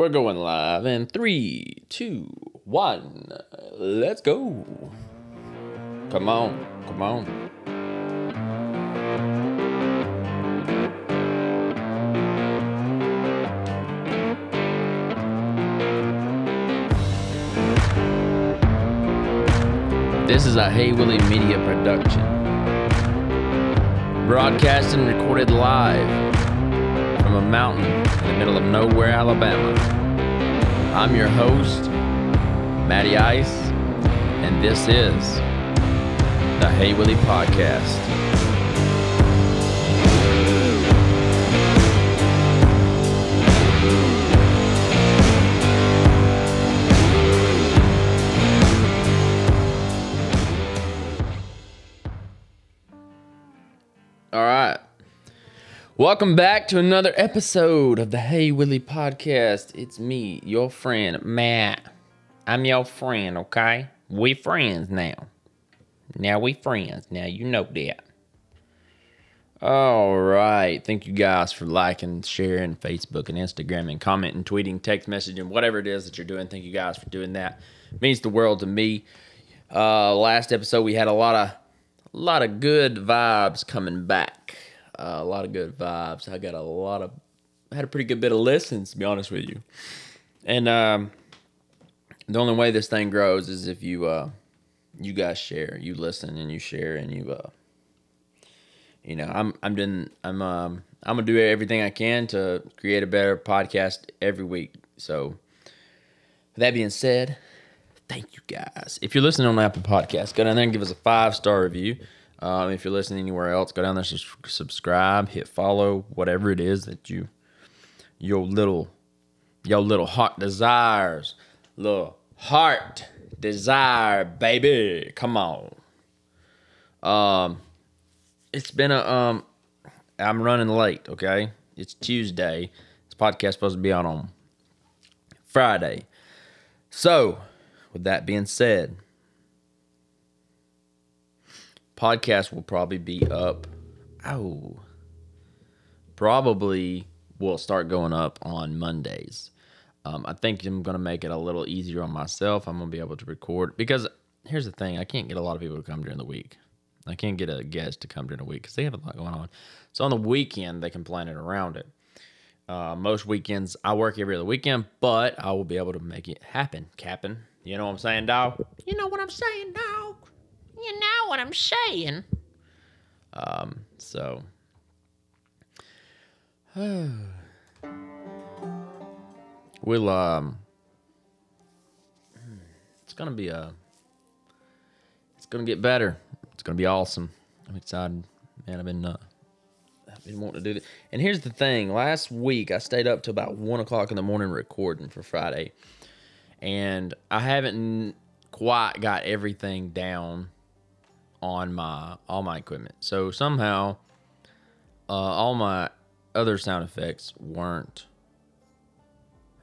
We're going live in three, two, one. Let's go. Come on, come on. This is a Hey Willie Media production. Broadcast and recorded live from a mountain in the middle of nowhere, Alabama. I'm your host, Matty Ice, and this is the Hey Willie Podcast. Welcome back to another episode of the Hey Willie podcast. It's me, your friend, Matt. I'm your friend, okay? We friends now. Now we friends. Now you know that. All right. Thank you guys for liking, sharing Facebook and Instagram and commenting, tweeting, text messaging, whatever it is that you're doing. Thank you guys for doing that. It means the world to me. Uh, last episode we had a lot of a lot of good vibes coming back. Uh, a lot of good vibes. I got a lot of, I had a pretty good bit of listens, to be honest with you. And um, the only way this thing grows is if you, uh, you guys share, you listen, and you share, and you, uh, you know, I'm, I'm doing, I'm, um, I'm gonna do everything I can to create a better podcast every week. So, that being said, thank you guys. If you're listening on Apple Podcasts, go down there and give us a five star review. Um, if you're listening anywhere else, go down there, subscribe, hit follow, whatever it is that you, your little, your little heart desires, little heart desire, baby. Come on. Um, it's been a um, I'm running late. Okay, it's Tuesday. This podcast supposed to be out on Friday. So, with that being said, podcast will probably be up. Oh, probably will start going up on Mondays. Um, I think I'm gonna make it a little easier on myself. I'm gonna be able to record because here's the thing: I can't get a lot of people to come during the week. I can't get a guest to come during the week because they have a lot going on. So on the weekend, they can plan it around it. Uh, most weekends, I work every other weekend, but I will be able to make it happen. Captain, you know what I'm saying, dog? You know what I'm saying, dog? You know what I'm saying? Um, so we'll um, it's gonna be a, it's gonna get better. It's gonna be awesome. I'm excited, man. I've been uh, I've been wanting to do this. And here's the thing: last week I stayed up till about one o'clock in the morning recording for Friday, and I haven't quite got everything down on my all my equipment. So somehow, uh, all my other sound effects weren't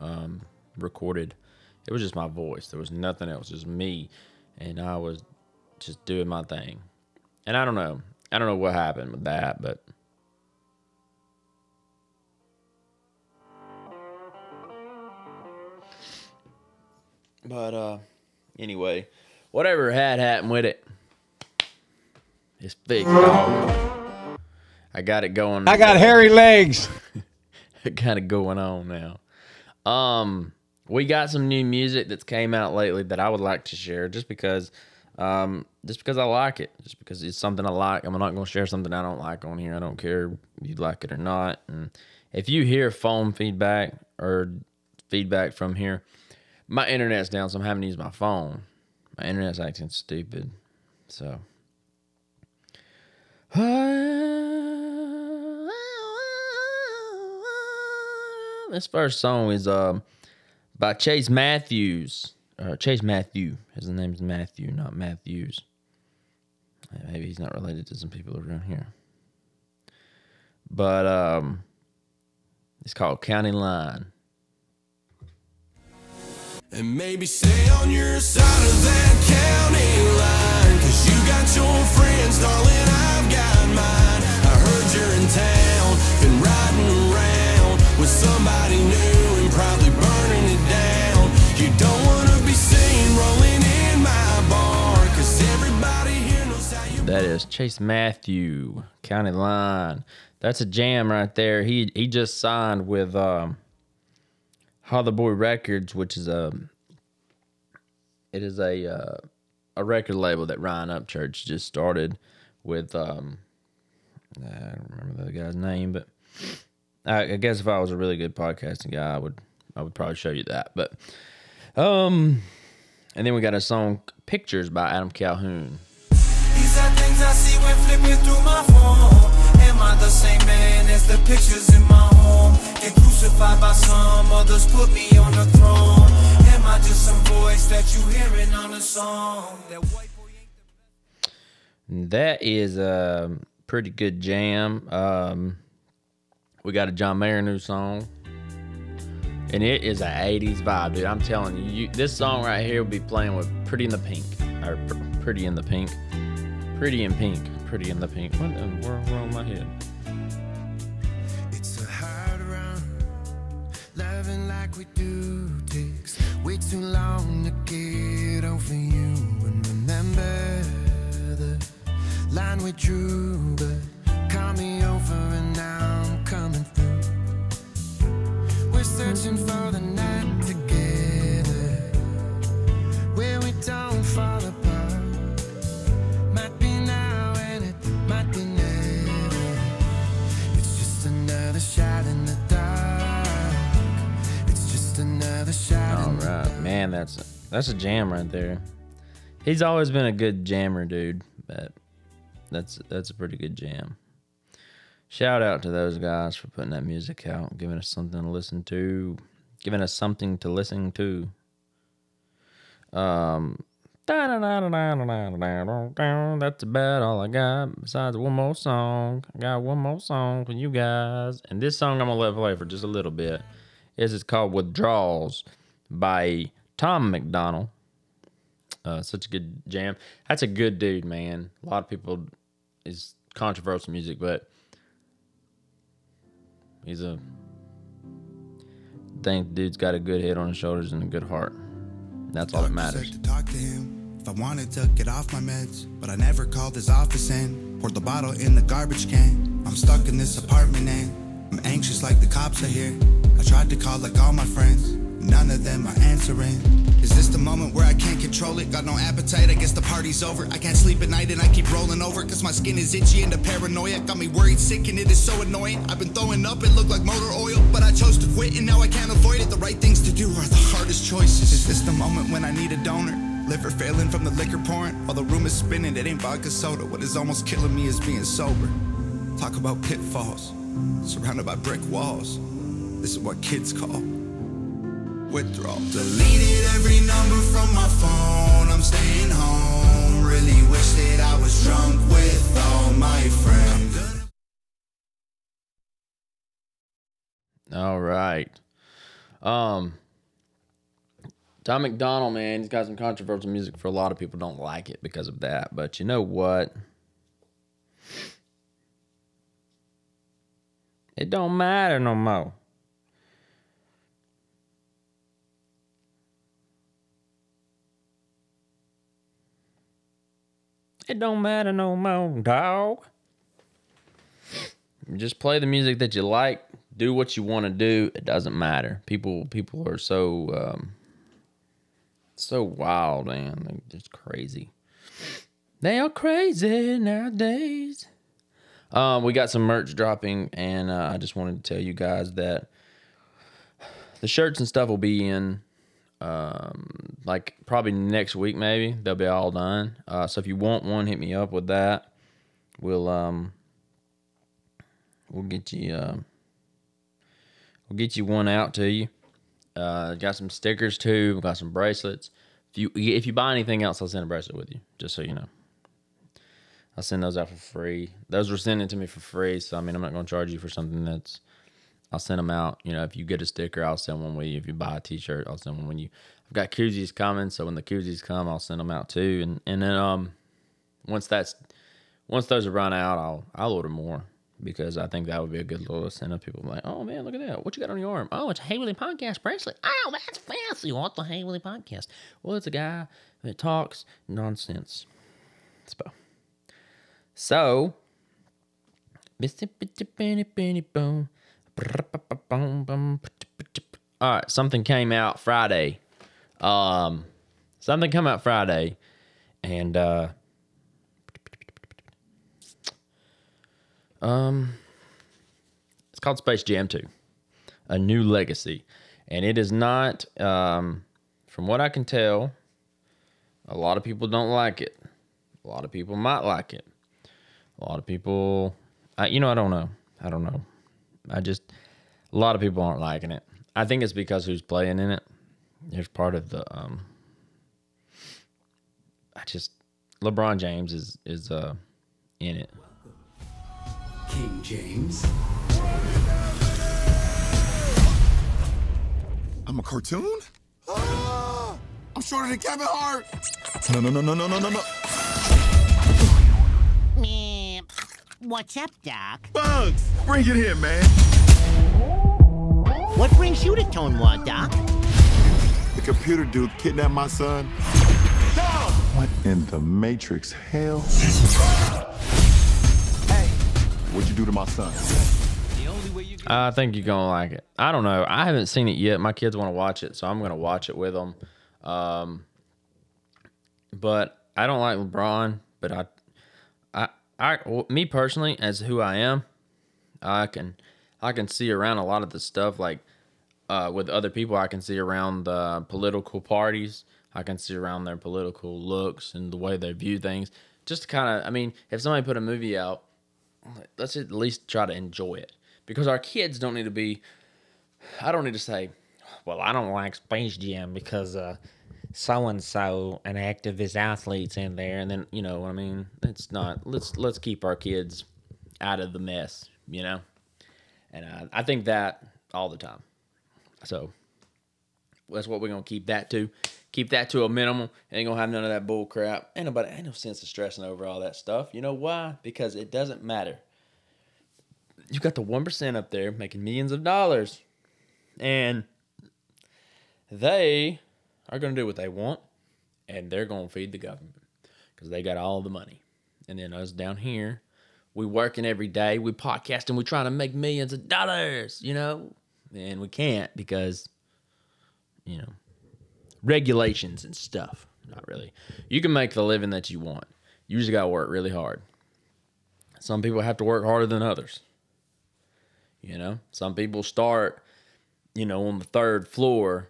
um, recorded. It was just my voice. There was nothing else, just me, and I was just doing my thing. And I don't know. I don't know what happened with that, but but uh anyway, whatever had happened with it, it's fixed, dog. I got it going. I got hairy legs. got it going on now. Um, we got some new music that's came out lately that I would like to share, just because, um, just because I like it, just because it's something I like. I'm not gonna share something I don't like on here. I don't care if you like it or not. And if you hear phone feedback or feedback from here, my internet's down, so I'm having to use my phone. My internet's acting stupid, so. This first song is um by Chase Matthews. Uh, Chase Matthew. His name's Matthew, not Matthews. Maybe he's not related to some people around here. But um it's called County Line. And maybe stay on your side of that county line. Cause you got your friends, darling, I've town, been riding around with somebody new and probably burning it down. You don't wanna be seen rolling in my bar, cause everybody here knows how you. That is Chase Matthew, County Line. That's a jam right there. He he just signed with um, Holler Boy Records, which is a it is a uh, a record label that Ryan Upchurch just started with um, I don't remember the guy's name, but I, I guess if I was a really good podcasting guy, I would I would probably show you that. But um, and then we got a song "Pictures" by Adam Calhoun. These are things I see when flipping through my phone. Am I the same man as the pictures in my home? Get crucified by some, others put me on the throne. Am I just some voice that you hearing on a song? That white boy ain't That is a pretty good jam. Um, we got a John Mayer new song, and it is a '80s vibe, dude. I'm telling you, you this song right here will be playing with "Pretty in the Pink" or Pr- "Pretty in the Pink," "Pretty in Pink," "Pretty in the Pink." What in the world my head? It's a hard run. Loving like we do takes way too long to get over you. And remember the line we drew, but call me over and now I'm coming through. We're searching for the night together where we don't fall apart. Might be now and it might be never. It's just another shot in the dark. It's just another shot All the man, that's that's a jam right there. He's always been a good jammer, dude. But that's that's a pretty good jam. Shout out to those guys for putting that music out, giving us something to listen to, giving us something to listen to. Um, that's about all I got. Besides one more song, I got one more song for you guys, and this song I'm gonna let play for just a little bit. Is called "Withdrawals" by Tom McDonald. Uh, such a good jam. That's a good dude, man. A lot of people is controversial music, but he's a think dude's got a good head on his shoulders and a good heart. That's all that matters. to talk to him if I wanted to get off my meds, but I never called his office and poured the bottle in the garbage can. I'm stuck in this apartment and I'm anxious like the cops are here. I tried to call like all my friends, none of them are answering. Is this the moment where I can't control it? Got no appetite, I guess the party's over. I can't sleep at night and I keep rolling over cause my skin is itchy and the paranoia got me worried sick and it is so annoying. I've been throwing up, it looked like motor oil, but I chose to quit and now I can't avoid it. The right things to do are the hardest choices. Is this the moment when I need a donor? Liver failing from the liquor pouring while the room is spinning. It ain't vodka soda. What is almost killing me is being sober. Talk about pitfalls, surrounded by brick walls. This is what kids call Deleted every number from my phone. I'm staying home. Really wish that I was drunk with all my friends. All right. Um Tom McDonald, man, he's got some controversial music for a lot of people don't like it because of that. But you know what? It don't matter no more. It don't matter no more, dog. Just play the music that you like. Do what you want to do. It doesn't matter. People people are so um, so wild, man. They're just crazy. They are crazy nowadays. Um, we got some merch dropping, and uh, I just wanted to tell you guys that the shirts and stuff will be in um, like probably next week, maybe they'll be all done. Uh, so if you want one, hit me up with that. We'll um, we'll get you uh, we'll get you one out to you. Uh, got some stickers too. Got some bracelets. If you if you buy anything else, I'll send a bracelet with you, just so you know. I'll send those out for free. Those were sent to me for free, so I mean I'm not going to charge you for something that's. I'll send them out. You know, if you get a sticker, I'll send one with you. If you buy a T-shirt, I'll send one with you. I've got koozies coming, so when the koozies come, I'll send them out too. And and then um, once that's once those are run out, I'll I'll order more because I think that would be a good little incentive. People be like, oh man, look at that! What you got on your arm? Oh, it's a Haywilly podcast bracelet. Oh, that's fancy. What the Haywilly podcast? Well, it's a guy that talks nonsense. So So, all right, something came out Friday. Um, something come out Friday, and uh, um, it's called Space Jam 2, A New Legacy, and it is not, um, from what I can tell, a lot of people don't like it. A lot of people might like it. A lot of people, I, you know, I don't know. I don't know. I just, a lot of people aren't liking it. I think it's because who's playing in it. There's part of the, um, I just, LeBron James is is uh in it. King James. I'm a cartoon? Ah, I'm shorter than Kevin Hart. No, no, no, no, no, no, no, no. What's up, Doc? Bugs, bring it here, man. What brings you to Tune World, Doc? The computer dude kidnapped my son. What in the Matrix hell? Hey, what'd you do to my son? I think you're gonna like it. I don't know. I haven't seen it yet. My kids want to watch it, so I'm gonna watch it with them. Um, but I don't like LeBron. But I, I, I, well, me personally, as who I am, I can, I can see around a lot of the stuff like, uh, with other people. I can see around the political parties. I can see around their political looks and the way they view things. Just to kind of, I mean, if somebody put a movie out, let's at least try to enjoy it because our kids don't need to be. I don't need to say, well, I don't like Space Jam because uh, so and so an activist athletes in there, and then you know what I mean. It's not. Let's let's keep our kids out of the mess, you know. And I think that all the time. So that's what we're gonna keep that to. Keep that to a minimum. Ain't gonna have none of that bull crap. Ain't nobody ain't no sense of stressing over all that stuff. You know why? Because it doesn't matter. You got the one percent up there making millions of dollars. And they are gonna do what they want and they're gonna feed the government. Because they got all the money. And then us down here, we working every day, we podcasting, we trying to make millions of dollars, you know? And we can't because you know, regulations and stuff. Not really. You can make the living that you want. You just got to work really hard. Some people have to work harder than others. You know, some people start, you know, on the third floor.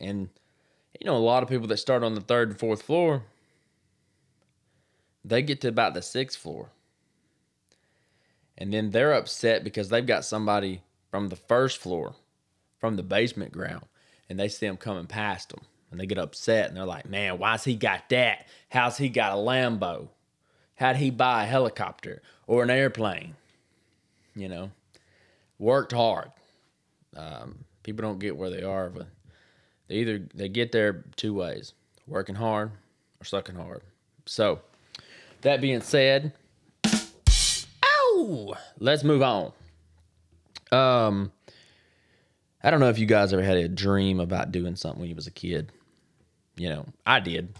And, you know, a lot of people that start on the third and fourth floor, they get to about the sixth floor. And then they're upset because they've got somebody from the first floor, from the basement ground, and they see them coming past them. And they get upset and they're like, man, why's he got that? How's he got a Lambo? How'd he buy a helicopter or an airplane? You know, worked hard. Um, people don't get where they are, but they either they get there two ways: working hard or sucking hard. So, that being said, ow, let's move on. Um, I don't know if you guys ever had a dream about doing something when you was a kid. You know, I did.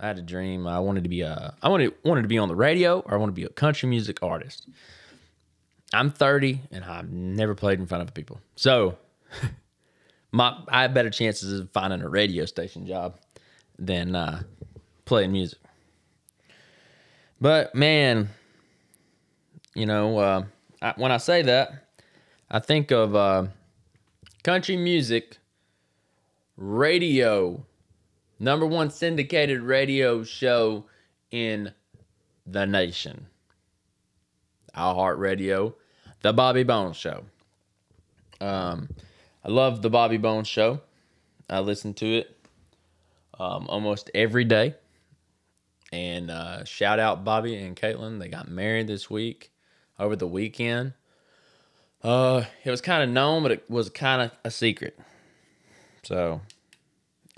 I had a dream. I wanted to be a. I wanted wanted to be on the radio, or I wanted to be a country music artist. I'm 30 and I've never played in front of people, so my I have better chances of finding a radio station job than uh, playing music. But man, you know, uh, I, when I say that, I think of uh, country music radio, number one syndicated radio show in the nation. iHeartRadio, The Bobby Bones Show. Um, I love The Bobby Bones Show. I listen to it um, almost every day. And uh, shout out Bobby and Caitlin. They got married this week over the weekend. Uh, it was kind of known, but it was kind of a secret. So,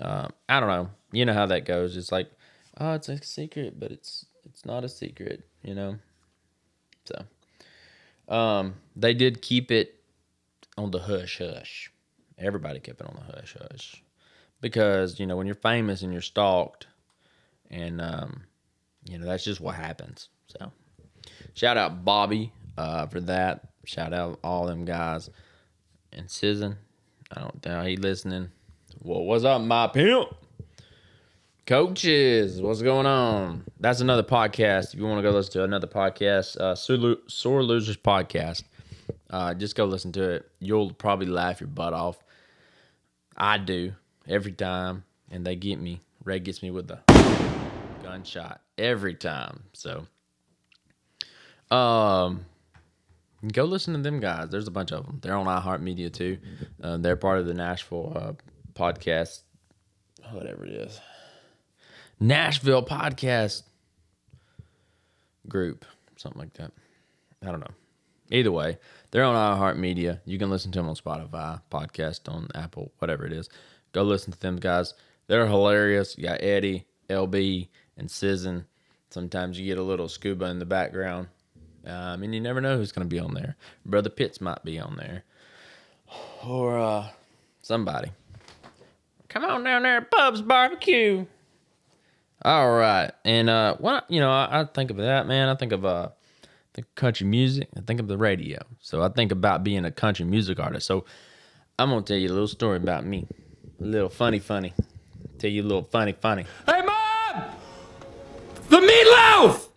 uh, I don't know. You know how that goes. It's like, oh, it's a secret, but it's it's not a secret. You know. So, um, they did keep it on the hush hush. Everybody kept it on the hush hush because you know when you're famous and you're stalked, and um, you know, that's just what happens. So, shout out Bobby uh, for that. Shout out all them guys and Sizzin. I don't know he listening. Well, what's up, my pimp? Coaches, what's going on? That's another podcast. If you want to go listen to another podcast, uh, Sore Losers podcast, uh, just go listen to it. You'll probably laugh your butt off. I do every time, and they get me. Ray gets me with the gunshot every time. So, um, go listen to them guys. There's a bunch of them. They're on iHeartMedia too. Uh, they're part of the Nashville uh, podcast, whatever it is, Nashville podcast group, something like that. I don't know. Either way, they're on iHeartMedia. You can listen to them on Spotify, podcast on Apple, whatever it is. Go listen to them guys. They're hilarious. You got Eddie, LB, and Sizzin. Sometimes you get a little scuba in the background. Um, and you never know who's going to be on there. Brother Pitts might be on there. Or uh, somebody. Come on down there, Bub's Barbecue. All right. And uh, I, you know, I, I think of that, man. I think of uh, the country music. I think of the radio. So I think about being a country music artist. So I'm gonna tell you a little story about me. A little funny, funny. Tell you a little funny, funny. Hey, Mom! The meatloaf!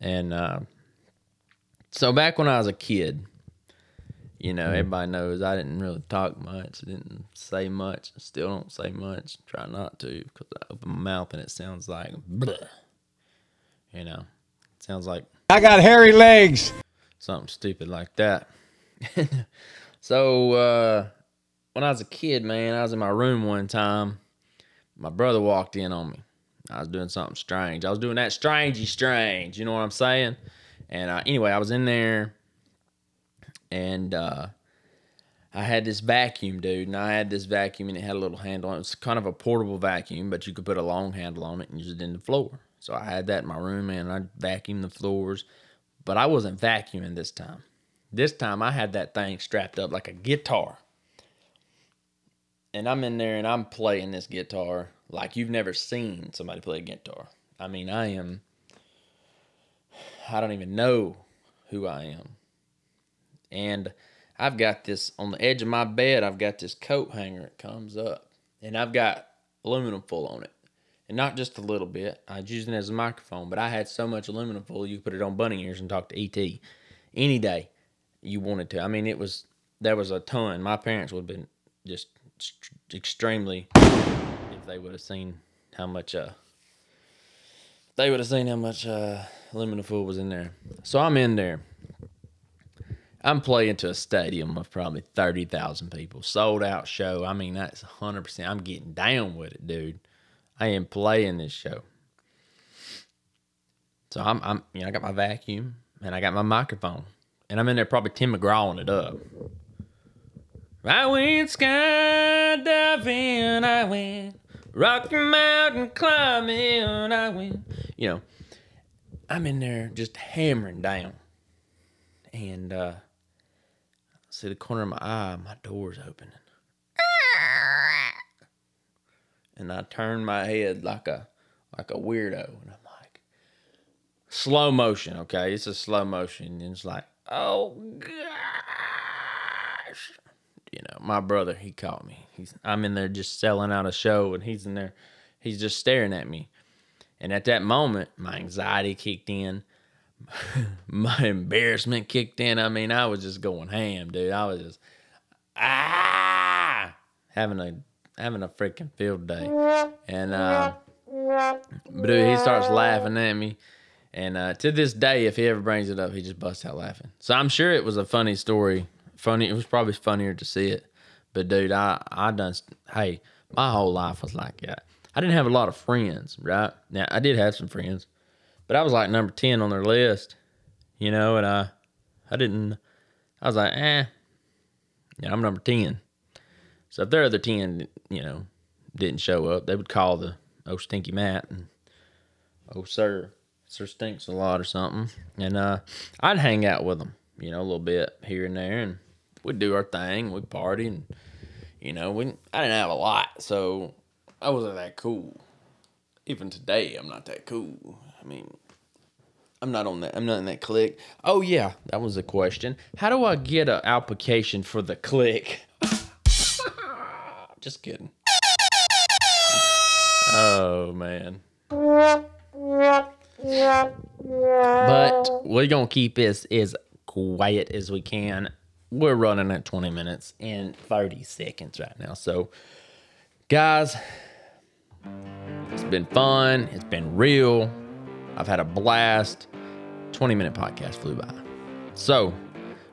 And uh, so back when I was a kid, you know, everybody knows I didn't really talk much, didn't say much, still don't say much, try not to because I open my mouth and it sounds like, bleh. you know, it sounds like I got hairy legs. something stupid like that. so uh, when I was a kid, man, I was in my room one time. My brother walked in on me. I was doing something strange. I was doing that strangey strange. You know what I'm saying? And uh, anyway, I was in there, and uh, I had this vacuum, dude. And I had this vacuum, and it had a little handle. It was kind of a portable vacuum, but you could put a long handle on it and use it in the floor. So I had that in my room, and I vacuumed the floors. But I wasn't vacuuming this time. This time I had that thing strapped up like a guitar. And I'm in there and I'm playing this guitar like you've never seen somebody play a guitar. I mean, I am, I don't even know who I am. And I've got this on the edge of my bed, I've got this coat hanger. It comes up and I've got aluminum foil on it. And not just a little bit. I was using it as a microphone, but I had so much aluminum foil you could put it on bunny ears and talk to ET any day you wanted to. I mean, it was there was a ton. My parents would have been just extremely if they would have seen how much uh they would have seen how much uh aluminum foil was in there. So I'm in there. I'm playing to a stadium of probably thirty thousand people, sold out show. I mean, that's hundred percent. I'm getting down with it, dude. I am playing this show. So I'm, I'm, you know, I got my vacuum and I got my microphone, and I'm in there probably Tim McGrawing it up. I went skydiving, I went Rocky Mountain climbing, I went. You know, I'm in there just hammering down, and uh, see the corner of my eye, my door's opening, and I turn my head like a like a weirdo, and I'm like, slow motion, okay? It's a slow motion, and it's like, oh gosh, you know, my brother, he caught me. He's I'm in there just selling out a show, and he's in there, he's just staring at me, and at that moment, my anxiety kicked in. my embarrassment kicked in. I mean, I was just going ham, dude. I was just ah having a having a freaking field day. And uh dude, he starts laughing at me. And uh, to this day, if he ever brings it up, he just busts out laughing. So I'm sure it was a funny story. Funny, it was probably funnier to see it. But dude, I I done. Hey, my whole life was like that. I didn't have a lot of friends, right? Now I did have some friends, but I was like number ten on their list, you know. And I, I didn't. I was like, eh, yeah, I'm number ten. So if their other ten, you know, didn't show up, they would call the oh stinky Matt and oh sir, sir stinks a lot or something, and uh, I'd hang out with them, you know, a little bit here and there, and we'd do our thing, we'd party, and you know, we I didn't have a lot, so I wasn't that cool. even today, I'm not that cool. I mean, I'm not on that. I'm not in that click. Oh yeah, that was a question. How do I get an application for the click? Just kidding. Oh man. But we're gonna keep this as quiet as we can. We're running at 20 minutes and 30 seconds right now. So, guys, it's been fun. It's been real. I've had a blast. 20 minute podcast flew by. So,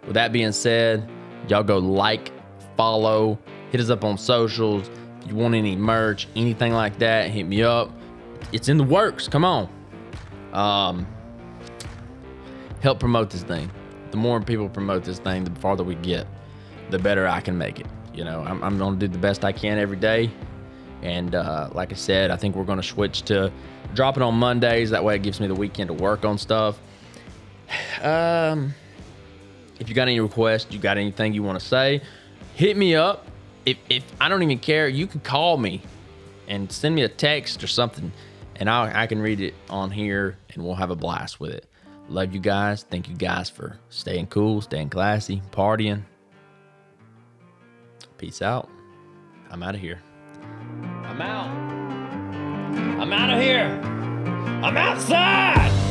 with that being said, y'all go like, follow, hit us up on socials. If you want any merch, anything like that, hit me up. It's in the works. Come on. Um, help promote this thing. The more people promote this thing, the farther we get, the better I can make it. You know, I'm, I'm going to do the best I can every day. And uh, like I said, I think we're going to switch to dropping on Mondays. That way it gives me the weekend to work on stuff. Um, if you got any requests, you got anything you want to say, hit me up. If, if I don't even care, you can call me and send me a text or something, and I, I can read it on here, and we'll have a blast with it. Love you guys. Thank you guys for staying cool, staying classy, partying. Peace out. I'm out of here. I'm out. I'm out of here. I'm outside.